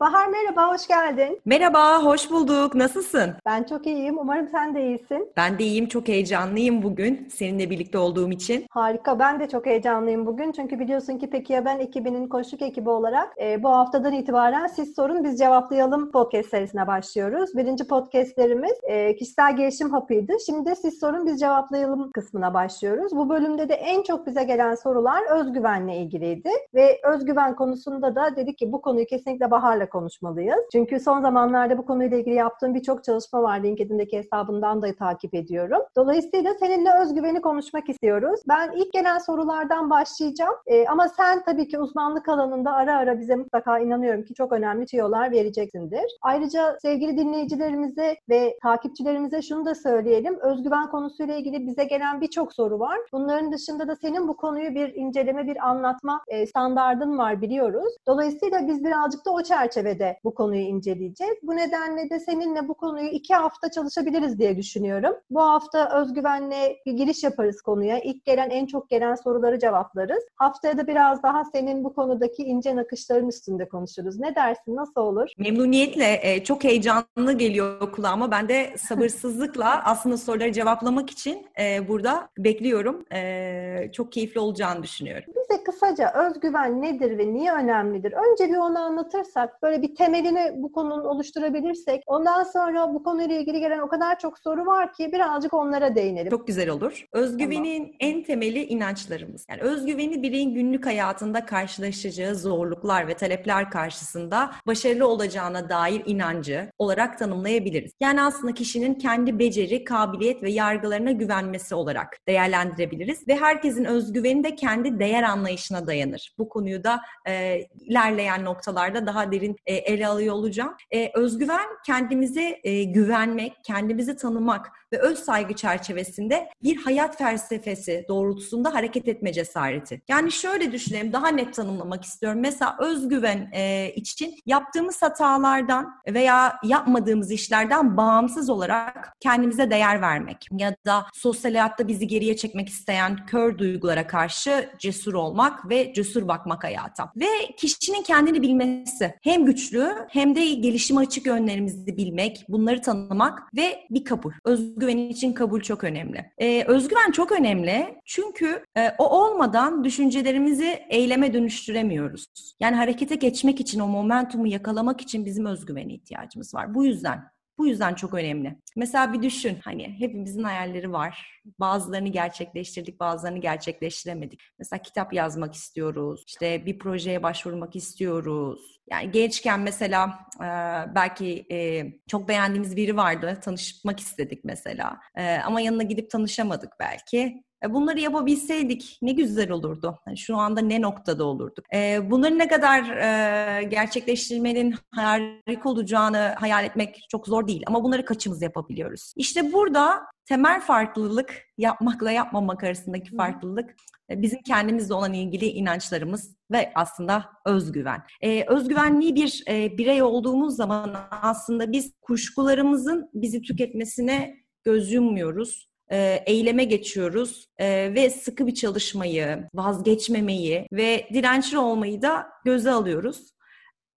Bahar merhaba, hoş geldin. Merhaba, hoş bulduk. Nasılsın? Ben çok iyiyim. Umarım sen de iyisin. Ben de iyiyim. Çok heyecanlıyım bugün seninle birlikte olduğum için. Harika. Ben de çok heyecanlıyım bugün. Çünkü biliyorsun ki Peki ya ben ekibinin koşuk ekibi olarak e, bu haftadan itibaren siz sorun biz cevaplayalım podcast serisine başlıyoruz. Birinci podcastlerimiz e, kişisel gelişim hapıydı. Şimdi de siz sorun biz cevaplayalım kısmına başlıyoruz. Bu bölümde de en çok bize gelen sorular özgüvenle ilgiliydi. Ve özgüven konusunda da dedik ki bu konuyu kesinlikle Bahar'la konuşmalıyız. Çünkü son zamanlarda bu konuyla ilgili yaptığım birçok çalışma var. LinkedIn'deki hesabından da takip ediyorum. Dolayısıyla seninle özgüveni konuşmak istiyoruz. Ben ilk gelen sorulardan başlayacağım. Ee, ama sen tabii ki uzmanlık alanında ara ara bize mutlaka inanıyorum ki çok önemli tüyolar vereceksindir. Ayrıca sevgili dinleyicilerimize ve takipçilerimize şunu da söyleyelim. Özgüven konusuyla ilgili bize gelen birçok soru var. Bunların dışında da senin bu konuyu bir inceleme, bir anlatma e, standardın var biliyoruz. Dolayısıyla biz birazcık da o çerçeve çerçevede bu konuyu inceleyeceğiz. Bu nedenle de seninle bu konuyu iki hafta çalışabiliriz diye düşünüyorum. Bu hafta özgüvenle bir giriş yaparız konuya. İlk gelen, en çok gelen soruları cevaplarız. Haftaya da biraz daha senin bu konudaki ince nakışların üstünde konuşuruz. Ne dersin? Nasıl olur? Memnuniyetle. E, çok heyecanlı geliyor kulağıma. Ben de sabırsızlıkla aslında soruları cevaplamak için e, burada bekliyorum. E, çok keyifli olacağını düşünüyorum. Bize kısaca özgüven nedir ve niye önemlidir? Önce bir onu anlatırsak, böyle bir temelini bu konunun oluşturabilirsek ondan sonra bu konuyla ilgili gelen o kadar çok soru var ki birazcık onlara değinelim. Çok güzel olur. Özgüvenin tamam. en temeli inançlarımız. Yani özgüveni bireyin günlük hayatında karşılaşacağı zorluklar ve talepler karşısında başarılı olacağına dair inancı olarak tanımlayabiliriz. Yani aslında kişinin kendi beceri, kabiliyet ve yargılarına güvenmesi olarak değerlendirebiliriz ve herkesin özgüveni de kendi değer anlayışına dayanır. Bu konuyu da e, ilerleyen noktalarda daha derin e, ele alıyor olacağım. E, özgüven kendimize e, güvenmek, kendimizi tanımak ve öz saygı çerçevesinde bir hayat felsefesi doğrultusunda hareket etme cesareti. Yani şöyle düşünelim, daha net tanımlamak istiyorum. Mesela özgüven e, için yaptığımız hatalardan veya yapmadığımız işlerden bağımsız olarak kendimize değer vermek ya da sosyal hayatta bizi geriye çekmek isteyen kör duygulara karşı cesur olmak ve cesur bakmak hayata. Ve kişinin kendini bilmesi hem güçlü hem de gelişime açık yönlerimizi bilmek, bunları tanımak ve bir kabul. Özgüven için kabul çok önemli. Ee, özgüven çok önemli çünkü e, o olmadan düşüncelerimizi eyleme dönüştüremiyoruz. Yani harekete geçmek için, o momentumu yakalamak için bizim özgüvene ihtiyacımız var. Bu yüzden bu yüzden çok önemli. Mesela bir düşün hani hepimizin hayalleri var. Bazılarını gerçekleştirdik, bazılarını gerçekleştiremedik. Mesela kitap yazmak istiyoruz. İşte bir projeye başvurmak istiyoruz. Yani gençken mesela e, belki e, çok beğendiğimiz biri vardı. Tanışmak istedik mesela. E, ama yanına gidip tanışamadık belki. E, bunları yapabilseydik ne güzel olurdu. Yani şu anda ne noktada olurduk. E, bunları ne kadar e, gerçekleştirmenin harika olacağını hayal etmek çok zor değil. Ama bunları kaçımız yapabiliyoruz? İşte burada temel farklılık yapmakla yapmamak arasındaki farklılık bizim kendimizle olan ilgili inançlarımız ve aslında özgüven. Ee, özgüvenli bir e, birey olduğumuz zaman aslında biz kuşkularımızın bizi tüketmesine göz yummuyoruz e, eyleme geçiyoruz e, ve sıkı bir çalışmayı, vazgeçmemeyi ve dirençli olmayı da göze alıyoruz.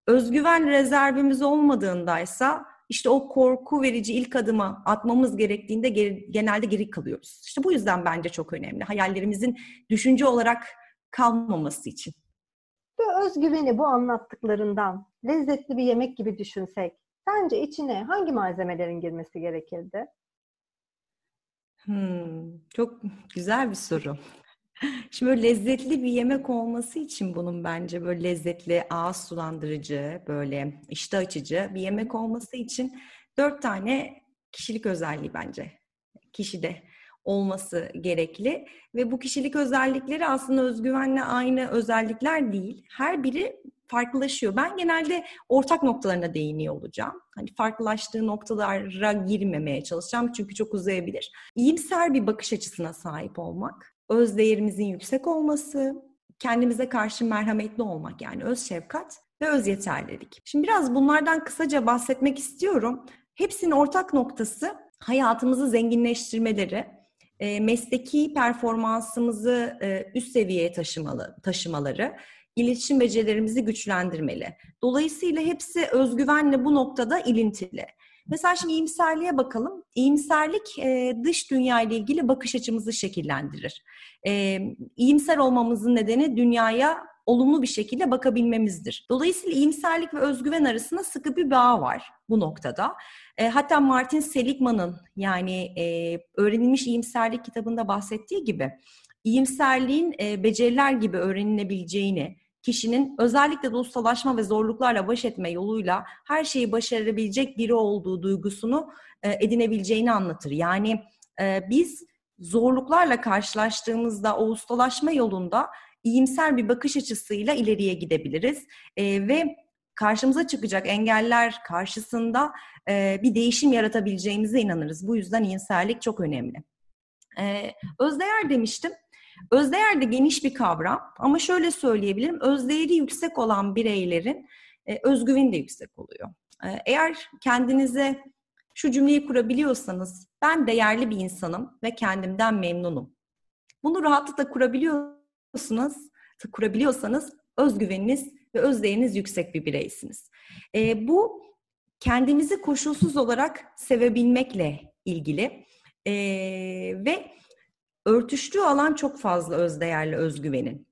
Özgüven rezervimiz olmadığındaysa işte o korku verici ilk adımı atmamız gerektiğinde geri, genelde geri kalıyoruz. İşte bu yüzden bence çok önemli. Hayallerimizin düşünce olarak kalmaması için. Ve özgüveni bu anlattıklarından lezzetli bir yemek gibi düşünsek, sence içine hangi malzemelerin girmesi gerekirdi? Hmm, çok güzel bir soru. Şimdi böyle lezzetli bir yemek olması için bunun bence böyle lezzetli, ağız sulandırıcı, böyle iştah açıcı bir yemek olması için dört tane kişilik özelliği bence kişide olması gerekli ve bu kişilik özellikleri aslında özgüvenle aynı özellikler değil. Her biri farklılaşıyor. Ben genelde ortak noktalarına değiniyor olacağım. Hani farklılaştığı noktalara girmemeye çalışacağım çünkü çok uzayabilir. İyimser bir bakış açısına sahip olmak, öz değerimizin yüksek olması, kendimize karşı merhametli olmak yani öz şefkat ve öz yeterlilik. Şimdi biraz bunlardan kısaca bahsetmek istiyorum. Hepsinin ortak noktası hayatımızı zenginleştirmeleri, mesleki performansımızı üst seviyeye taşımalı, taşımaları iletişim becerilerimizi güçlendirmeli. Dolayısıyla hepsi özgüvenle bu noktada ilintili. Mesela şimdi iyimserliğe bakalım. İyimserlik e, dış dünya ile ilgili bakış açımızı şekillendirir. E, iyimser olmamızın nedeni dünyaya olumlu bir şekilde bakabilmemizdir. Dolayısıyla iyimserlik ve özgüven arasında sıkı bir bağ var bu noktada. E, hatta Martin Seligman'ın yani e, öğrenilmiş iyimserlik kitabında bahsettiği gibi iyimserliğin e, beceriler gibi öğrenilebileceğini, kişinin özellikle de ustalaşma ve zorluklarla baş etme yoluyla her şeyi başarabilecek biri olduğu duygusunu e, edinebileceğini anlatır. Yani e, biz zorluklarla karşılaştığımızda o ustalaşma yolunda iyimser bir bakış açısıyla ileriye gidebiliriz e, ve karşımıza çıkacak engeller karşısında e, bir değişim yaratabileceğimize inanırız. Bu yüzden iyimserlik çok önemli. E, özdeğer demiştim. Özdeğer de geniş bir kavram ama şöyle söyleyebilirim. Özdeğeri yüksek olan bireylerin e, özgüveni de yüksek oluyor. E, eğer kendinize şu cümleyi kurabiliyorsanız ben değerli bir insanım ve kendimden memnunum. Bunu rahatlıkla kurabiliyorsunuz, kurabiliyorsanız özgüveniniz ve özdeğeriniz yüksek bir bireysiniz. E, bu kendimizi koşulsuz olarak sevebilmekle ilgili e, ve örtüştüğü alan çok fazla özdeğerli özgüvenin.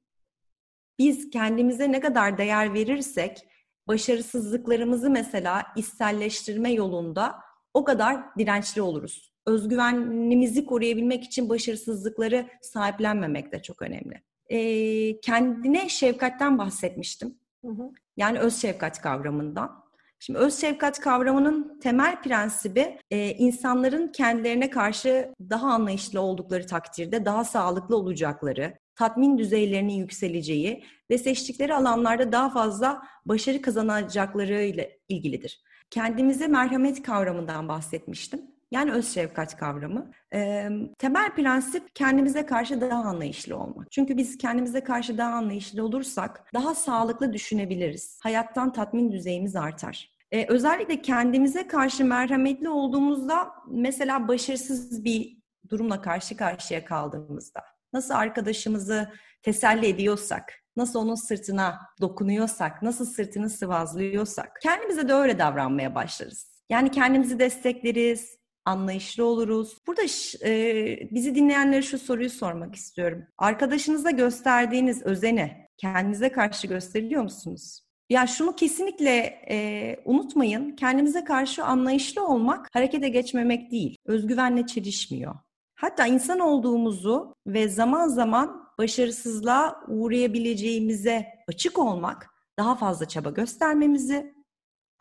Biz kendimize ne kadar değer verirsek başarısızlıklarımızı mesela içselleştirme yolunda o kadar dirençli oluruz. Özgüvenimizi koruyabilmek için başarısızlıkları sahiplenmemek de çok önemli. Ee, kendine şefkatten bahsetmiştim. Hı hı. Yani öz şefkat kavramından. Şimdi öz şefkat kavramının temel prensibi e, insanların kendilerine karşı daha anlayışlı oldukları takdirde daha sağlıklı olacakları, tatmin düzeylerinin yükseleceği ve seçtikleri alanlarda daha fazla başarı kazanacakları ile ilgilidir. Kendimize merhamet kavramından bahsetmiştim. Yani öz şefkat kavramı. E, temel prensip kendimize karşı daha anlayışlı olmak. Çünkü biz kendimize karşı daha anlayışlı olursak daha sağlıklı düşünebiliriz. Hayattan tatmin düzeyimiz artar. Ee, özellikle kendimize karşı merhametli olduğumuzda mesela başarısız bir durumla karşı karşıya kaldığımızda nasıl arkadaşımızı teselli ediyorsak, nasıl onun sırtına dokunuyorsak, nasıl sırtını sıvazlıyorsak kendimize de öyle davranmaya başlarız. Yani kendimizi destekleriz, anlayışlı oluruz. Burada e, bizi dinleyenlere şu soruyu sormak istiyorum. Arkadaşınıza gösterdiğiniz özeni kendinize karşı gösteriyor musunuz? Ya şunu kesinlikle e, unutmayın. Kendimize karşı anlayışlı olmak harekete geçmemek değil. Özgüvenle çelişmiyor. Hatta insan olduğumuzu ve zaman zaman başarısızlığa uğrayabileceğimize açık olmak daha fazla çaba göstermemizi,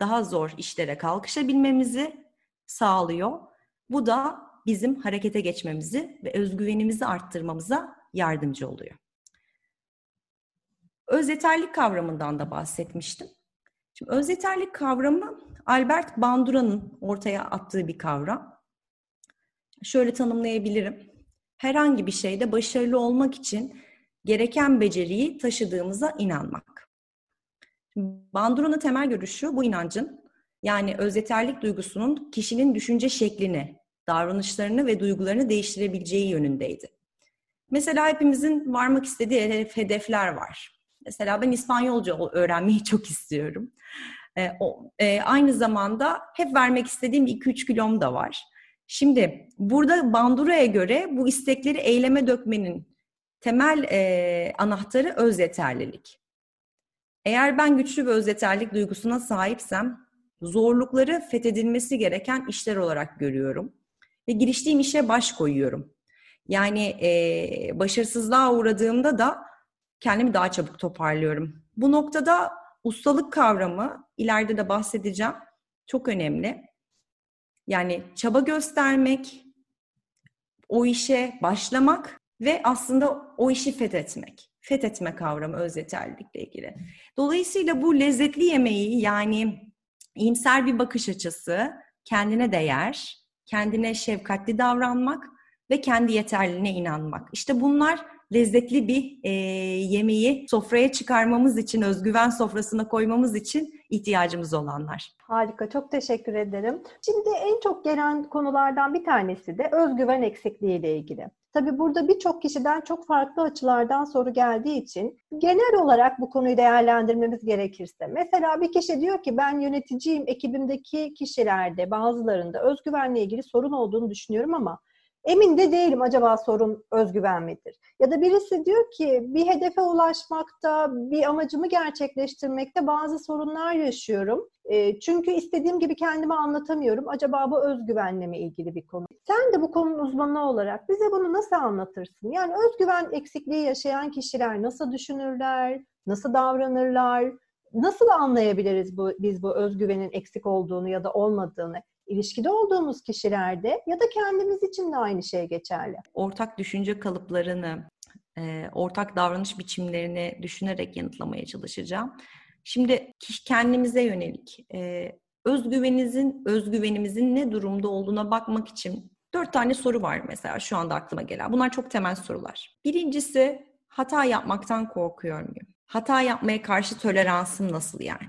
daha zor işlere kalkışabilmemizi sağlıyor. Bu da bizim harekete geçmemizi ve özgüvenimizi arttırmamıza yardımcı oluyor. Öz yeterlik kavramından da bahsetmiştim. Şimdi öz yeterlik kavramı Albert Bandura'nın ortaya attığı bir kavram. Şöyle tanımlayabilirim. Herhangi bir şeyde başarılı olmak için gereken beceriyi taşıdığımıza inanmak. Bandura'nın temel görüşü bu inancın yani öz yeterlik duygusunun kişinin düşünce şeklini, davranışlarını ve duygularını değiştirebileceği yönündeydi. Mesela hepimizin varmak istediği hedefler var. Mesela ben İspanyolca öğrenmeyi çok istiyorum. E, o, e, aynı zamanda hep vermek istediğim 2-3 kilom da var. Şimdi burada Bandura'ya göre bu istekleri eyleme dökmenin temel e, anahtarı öz yeterlilik. Eğer ben güçlü bir öz yeterlilik duygusuna sahipsem zorlukları fethedilmesi gereken işler olarak görüyorum. Ve giriştiğim işe baş koyuyorum. Yani e, başarısızlığa uğradığımda da kendimi daha çabuk toparlıyorum. Bu noktada ustalık kavramı ileride de bahsedeceğim. Çok önemli. Yani çaba göstermek, o işe başlamak ve aslında o işi fethetmek. Fethetme kavramı öz yeterlilikle ilgili. Dolayısıyla bu lezzetli yemeği yani iyimser bir bakış açısı, kendine değer, kendine şefkatli davranmak ve kendi yeterliliğine inanmak. İşte bunlar lezzetli bir e, yemeği sofraya çıkarmamız için, özgüven sofrasına koymamız için ihtiyacımız olanlar. Harika, çok teşekkür ederim. Şimdi en çok gelen konulardan bir tanesi de özgüven eksikliği ile ilgili. Tabii burada birçok kişiden çok farklı açılardan soru geldiği için genel olarak bu konuyu değerlendirmemiz gerekirse. Mesela bir kişi diyor ki ben yöneticiyim, ekibimdeki kişilerde bazılarında özgüvenle ilgili sorun olduğunu düşünüyorum ama Emin de değilim acaba sorun özgüven midir? Ya da birisi diyor ki bir hedefe ulaşmakta, bir amacımı gerçekleştirmekte bazı sorunlar yaşıyorum. E, çünkü istediğim gibi kendime anlatamıyorum. Acaba bu özgüvenle mi ilgili bir konu? Sen de bu konunun uzmanı olarak bize bunu nasıl anlatırsın? Yani özgüven eksikliği yaşayan kişiler nasıl düşünürler, nasıl davranırlar? Nasıl anlayabiliriz bu, biz bu özgüvenin eksik olduğunu ya da olmadığını? İlişkide olduğumuz kişilerde ya da kendimiz için de aynı şey geçerli. Ortak düşünce kalıplarını, e, ortak davranış biçimlerini düşünerek yanıtlamaya çalışacağım. Şimdi kendimize yönelik e, özgüveninizin, özgüvenimizin ne durumda olduğuna bakmak için dört tane soru var mesela şu anda aklıma gelen. Bunlar çok temel sorular. Birincisi hata yapmaktan korkuyor muyum? Hata yapmaya karşı toleransım nasıl yani?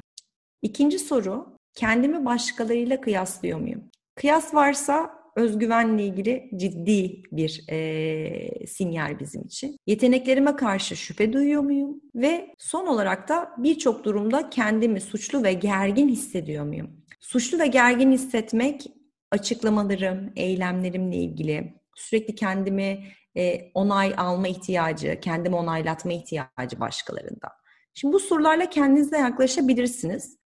İkinci soru Kendimi başkalarıyla kıyaslıyor muyum? Kıyas varsa özgüvenle ilgili ciddi bir e, sinyal bizim için. Yeteneklerime karşı şüphe duyuyor muyum? Ve son olarak da birçok durumda kendimi suçlu ve gergin hissediyor muyum? Suçlu ve gergin hissetmek açıklamalarım, eylemlerimle ilgili sürekli kendimi e, onay alma ihtiyacı, kendimi onaylatma ihtiyacı başkalarında. Şimdi bu sorularla kendinize yaklaşabilirsiniz.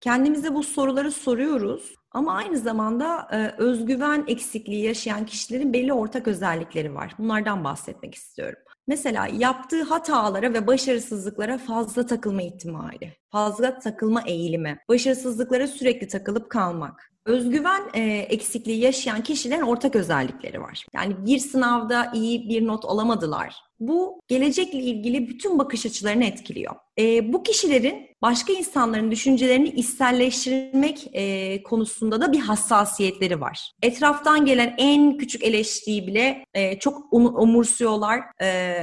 Kendimize bu soruları soruyoruz ama aynı zamanda e, özgüven eksikliği yaşayan kişilerin belli ortak özellikleri var. Bunlardan bahsetmek istiyorum. Mesela yaptığı hatalara ve başarısızlıklara fazla takılma ihtimali, fazla takılma eğilimi, başarısızlıklara sürekli takılıp kalmak, özgüven e, eksikliği yaşayan kişilerin ortak özellikleri var. Yani bir sınavda iyi bir not alamadılar. Bu gelecekle ilgili bütün bakış açılarını etkiliyor. E, bu kişilerin başka insanların düşüncelerini içselleştirmek e, konusunda da bir hassasiyetleri var. Etraftan gelen en küçük eleştiriyi bile e, çok um, umursuyorlar, e,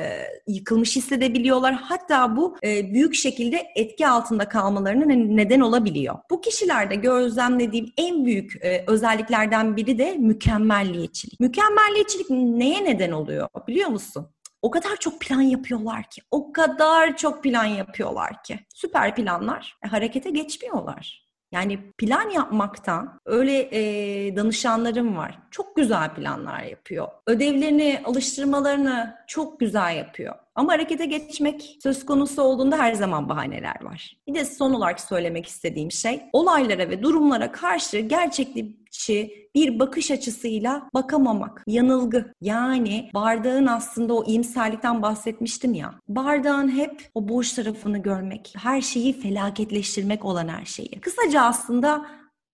yıkılmış hissedebiliyorlar. Hatta bu e, büyük şekilde etki altında kalmalarına neden olabiliyor. Bu kişilerde gözlemlediğim en büyük e, özelliklerden biri de mükemmelliyetçilik. Mükemmelliyetçilik neye neden oluyor biliyor musun? O kadar çok plan yapıyorlar ki, o kadar çok plan yapıyorlar ki. Süper planlar e, harekete geçmiyorlar. Yani plan yapmaktan öyle e, danışanlarım var. Çok güzel planlar yapıyor. Ödevlerini, alıştırmalarını çok güzel yapıyor. Ama harekete geçmek söz konusu olduğunda her zaman bahaneler var. Bir de son olarak söylemek istediğim şey olaylara ve durumlara karşı gerçekçi bir bakış açısıyla bakamamak. Yanılgı. Yani bardağın aslında o iyimserlikten bahsetmiştim ya. Bardağın hep o boş tarafını görmek. Her şeyi felaketleştirmek olan her şeyi. Kısaca aslında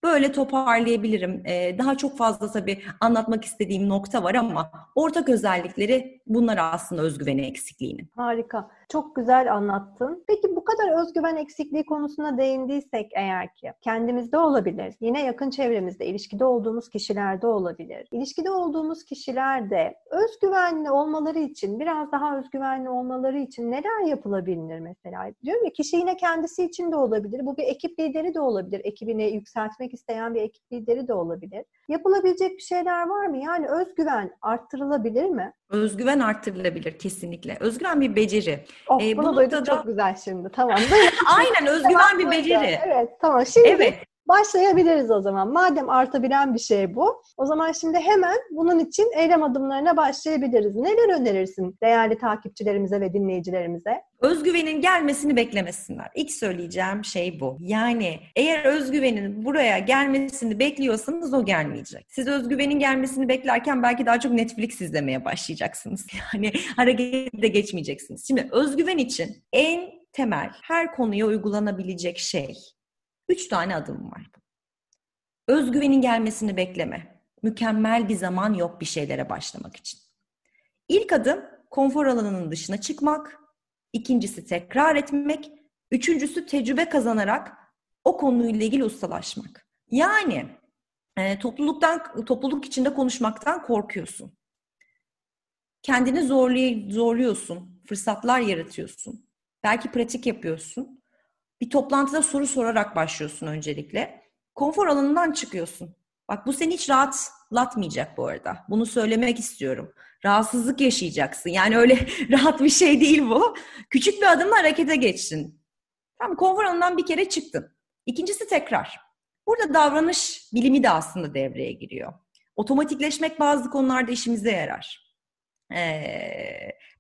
Böyle toparlayabilirim. Ee, daha çok fazla tabii anlatmak istediğim nokta var ama ortak özellikleri bunlar aslında özgüveni eksikliğinin. Harika. Çok güzel anlattın. Peki bu kadar özgüven eksikliği konusuna değindiysek eğer ki kendimizde olabilir, yine yakın çevremizde, ilişkide olduğumuz kişilerde olabilir. İlişkide olduğumuz kişilerde özgüvenli olmaları için, biraz daha özgüvenli olmaları için neler yapılabilir mesela? Diyorum ya kişi yine kendisi için de olabilir. Bu bir ekip lideri de olabilir. Ekibini yükseltmek isteyen bir ekip lideri de olabilir. Yapılabilecek bir şeyler var mı? Yani özgüven arttırılabilir mi? Özgüven arttırılabilir kesinlikle. Özgüven bir beceri. Oh, ee, bunu bu noktada... çok güzel şimdi. Tamam. Aynen özgüven bir beceri. Evet tamam. Şimdi evet. Başlayabiliriz o zaman. Madem artabilen bir şey bu, o zaman şimdi hemen bunun için eylem adımlarına başlayabiliriz. Neler önerirsin değerli takipçilerimize ve dinleyicilerimize? Özgüvenin gelmesini beklemesinler. İlk söyleyeceğim şey bu. Yani eğer özgüvenin buraya gelmesini bekliyorsanız o gelmeyecek. Siz özgüvenin gelmesini beklerken belki daha çok Netflix izlemeye başlayacaksınız. Yani harekete geçmeyeceksiniz. Şimdi özgüven için en temel her konuya uygulanabilecek şey Üç tane adım var. Özgüvenin gelmesini bekleme. Mükemmel bir zaman yok bir şeylere başlamak için. İlk adım konfor alanının dışına çıkmak. İkincisi tekrar etmek. Üçüncüsü tecrübe kazanarak o konuyla ilgili ustalaşmak. Yani e, topluluktan topluluk içinde konuşmaktan korkuyorsun. Kendini zorlay zorluyorsun, fırsatlar yaratıyorsun. Belki pratik yapıyorsun. Bir toplantıda soru sorarak başlıyorsun öncelikle. Konfor alanından çıkıyorsun. Bak bu seni hiç rahatlatmayacak bu arada. Bunu söylemek istiyorum. Rahatsızlık yaşayacaksın. Yani öyle rahat bir şey değil bu. Küçük bir adımla harekete geçtin. Tamam konfor alanından bir kere çıktın. İkincisi tekrar. Burada davranış bilimi de aslında devreye giriyor. Otomatikleşmek bazı konularda işimize yarar.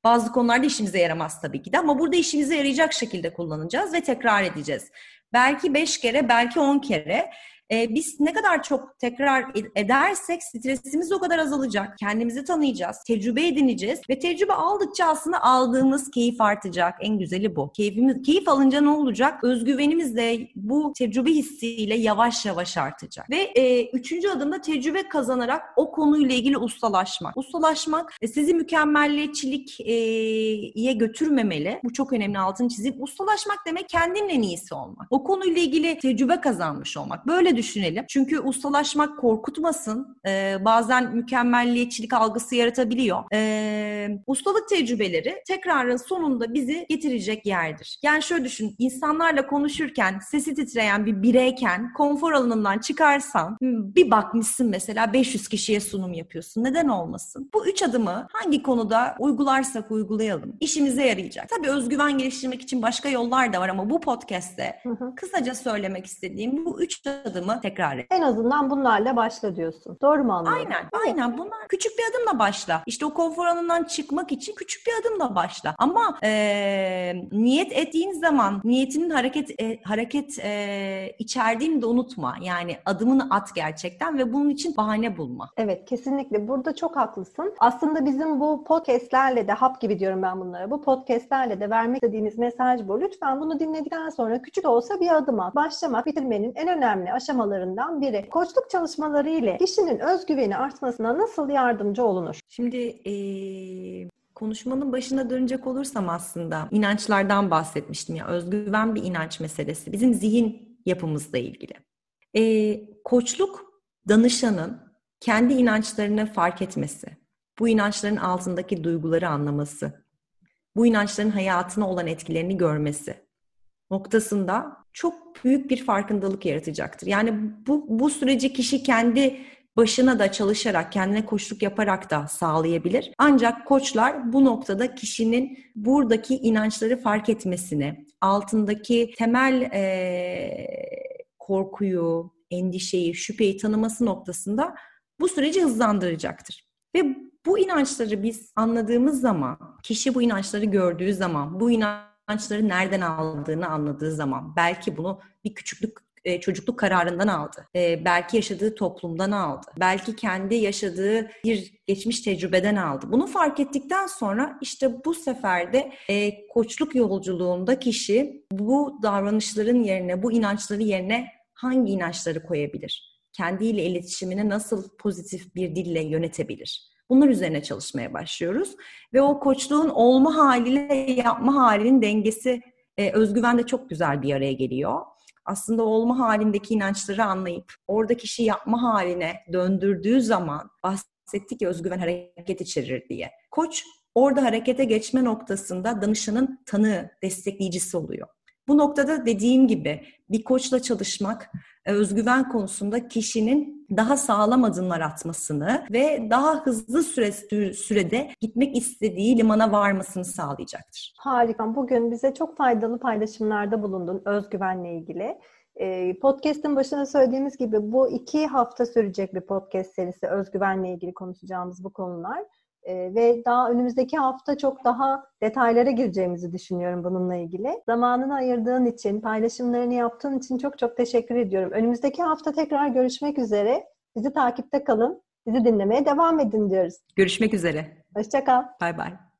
Bazı konularda işimize yaramaz tabii ki de ama burada işimize yarayacak şekilde kullanacağız ve tekrar edeceğiz. Belki beş kere, belki on kere e, biz ne kadar çok tekrar edersek stresimiz o kadar azalacak. Kendimizi tanıyacağız, tecrübe edineceğiz ve tecrübe aldıkça aslında aldığımız keyif artacak. En güzeli bu. Keyfimiz, keyif alınca ne olacak? Özgüvenimiz de bu tecrübe hissiyle yavaş yavaş artacak. Ve e, üçüncü adımda tecrübe kazanarak o konuyla ilgili ustalaşmak. Ustalaşmak e, sizi mükemmelliyetçilikye e, götürmemeli. Bu çok önemli altını çizip ustalaşmak demek kendinin en iyisi olmak. O konuyla ilgili tecrübe kazanmış olmak. Böyle düşünelim. Çünkü ustalaşmak korkutmasın. Ee, bazen mükemmelliyetçilik algısı yaratabiliyor. Ee, ustalık tecrübeleri tekrarın sonunda bizi getirecek yerdir. Yani şöyle düşün. insanlarla konuşurken sesi titreyen bir bireyken konfor alanından çıkarsan bir bakmışsın mesela 500 kişiye sunum yapıyorsun. Neden olmasın? Bu üç adımı hangi konuda uygularsak uygulayalım. işimize yarayacak. Tabii özgüven geliştirmek için başka yollar da var ama bu podcast'te kısaca söylemek istediğim bu üç adım adımı tekrar et. En azından bunlarla başla diyorsun. Doğru mu anlıyorum? Aynen, aynen. Bunlar küçük bir adımla başla. İşte o konfor alanından çıkmak için küçük bir adımla başla. Ama e, niyet ettiğin zaman niyetinin hareket e, hareket e, içerdiğini de unutma. Yani adımını at gerçekten ve bunun için bahane bulma. Evet, kesinlikle. Burada çok haklısın. Aslında bizim bu podcastlerle de hap gibi diyorum ben bunlara. Bu podcastlerle de vermek istediğimiz mesaj bu. Lütfen bunu dinledikten sonra küçük olsa bir adım at. Başlamak bitirmenin en önemli aşaması aşamalarından biri. Koçluk çalışmaları ile kişinin özgüveni artmasına nasıl yardımcı olunur? Şimdi ee, konuşmanın başına dönecek olursam aslında inançlardan bahsetmiştim ya. Özgüven bir inanç meselesi. Bizim zihin yapımızla ilgili. E, koçluk danışanın kendi inançlarını fark etmesi, bu inançların altındaki duyguları anlaması, bu inançların hayatına olan etkilerini görmesi noktasında çok büyük bir farkındalık yaratacaktır. Yani bu, bu süreci kişi kendi başına da çalışarak, kendine koçluk yaparak da sağlayabilir. Ancak koçlar bu noktada kişinin buradaki inançları fark etmesini, altındaki temel e, korkuyu, endişeyi, şüpheyi tanıması noktasında bu süreci hızlandıracaktır. Ve bu inançları biz anladığımız zaman, kişi bu inançları gördüğü zaman, bu inançları inançları nereden aldığını anladığı zaman belki bunu bir küçüklük e, çocukluk kararından aldı. E, belki yaşadığı toplumdan aldı. Belki kendi yaşadığı bir geçmiş tecrübeden aldı. Bunu fark ettikten sonra işte bu sefer de e, koçluk yolculuğunda kişi bu davranışların yerine, bu inançları yerine hangi inançları koyabilir? Kendiyle iletişimini nasıl pozitif bir dille yönetebilir? Bunlar üzerine çalışmaya başlıyoruz. Ve o koçluğun olma haliyle yapma halinin dengesi, e, özgüven çok güzel bir araya geliyor. Aslında olma halindeki inançları anlayıp orada kişi yapma haline döndürdüğü zaman bahsettik ya özgüven hareket içerir diye. Koç orada harekete geçme noktasında danışanın tanığı, destekleyicisi oluyor. Bu noktada dediğim gibi bir koçla çalışmak özgüven konusunda kişinin daha sağlam adımlar atmasını ve daha hızlı süre, sürede gitmek istediği limana varmasını sağlayacaktır. Harika. Bugün bize çok faydalı paylaşımlarda bulundun özgüvenle ilgili. E, podcast'ın başında söylediğimiz gibi bu iki hafta sürecek bir podcast serisi özgüvenle ilgili konuşacağımız bu konular. E, ve daha önümüzdeki hafta çok daha detaylara gireceğimizi düşünüyorum bununla ilgili. Zamanını ayırdığın için, paylaşımlarını yaptığın için çok çok teşekkür ediyorum. Önümüzdeki hafta tekrar görüşmek üzere. Bizi takipte kalın, bizi dinlemeye devam edin diyoruz. Görüşmek üzere. Hoşçakal. Bay bay.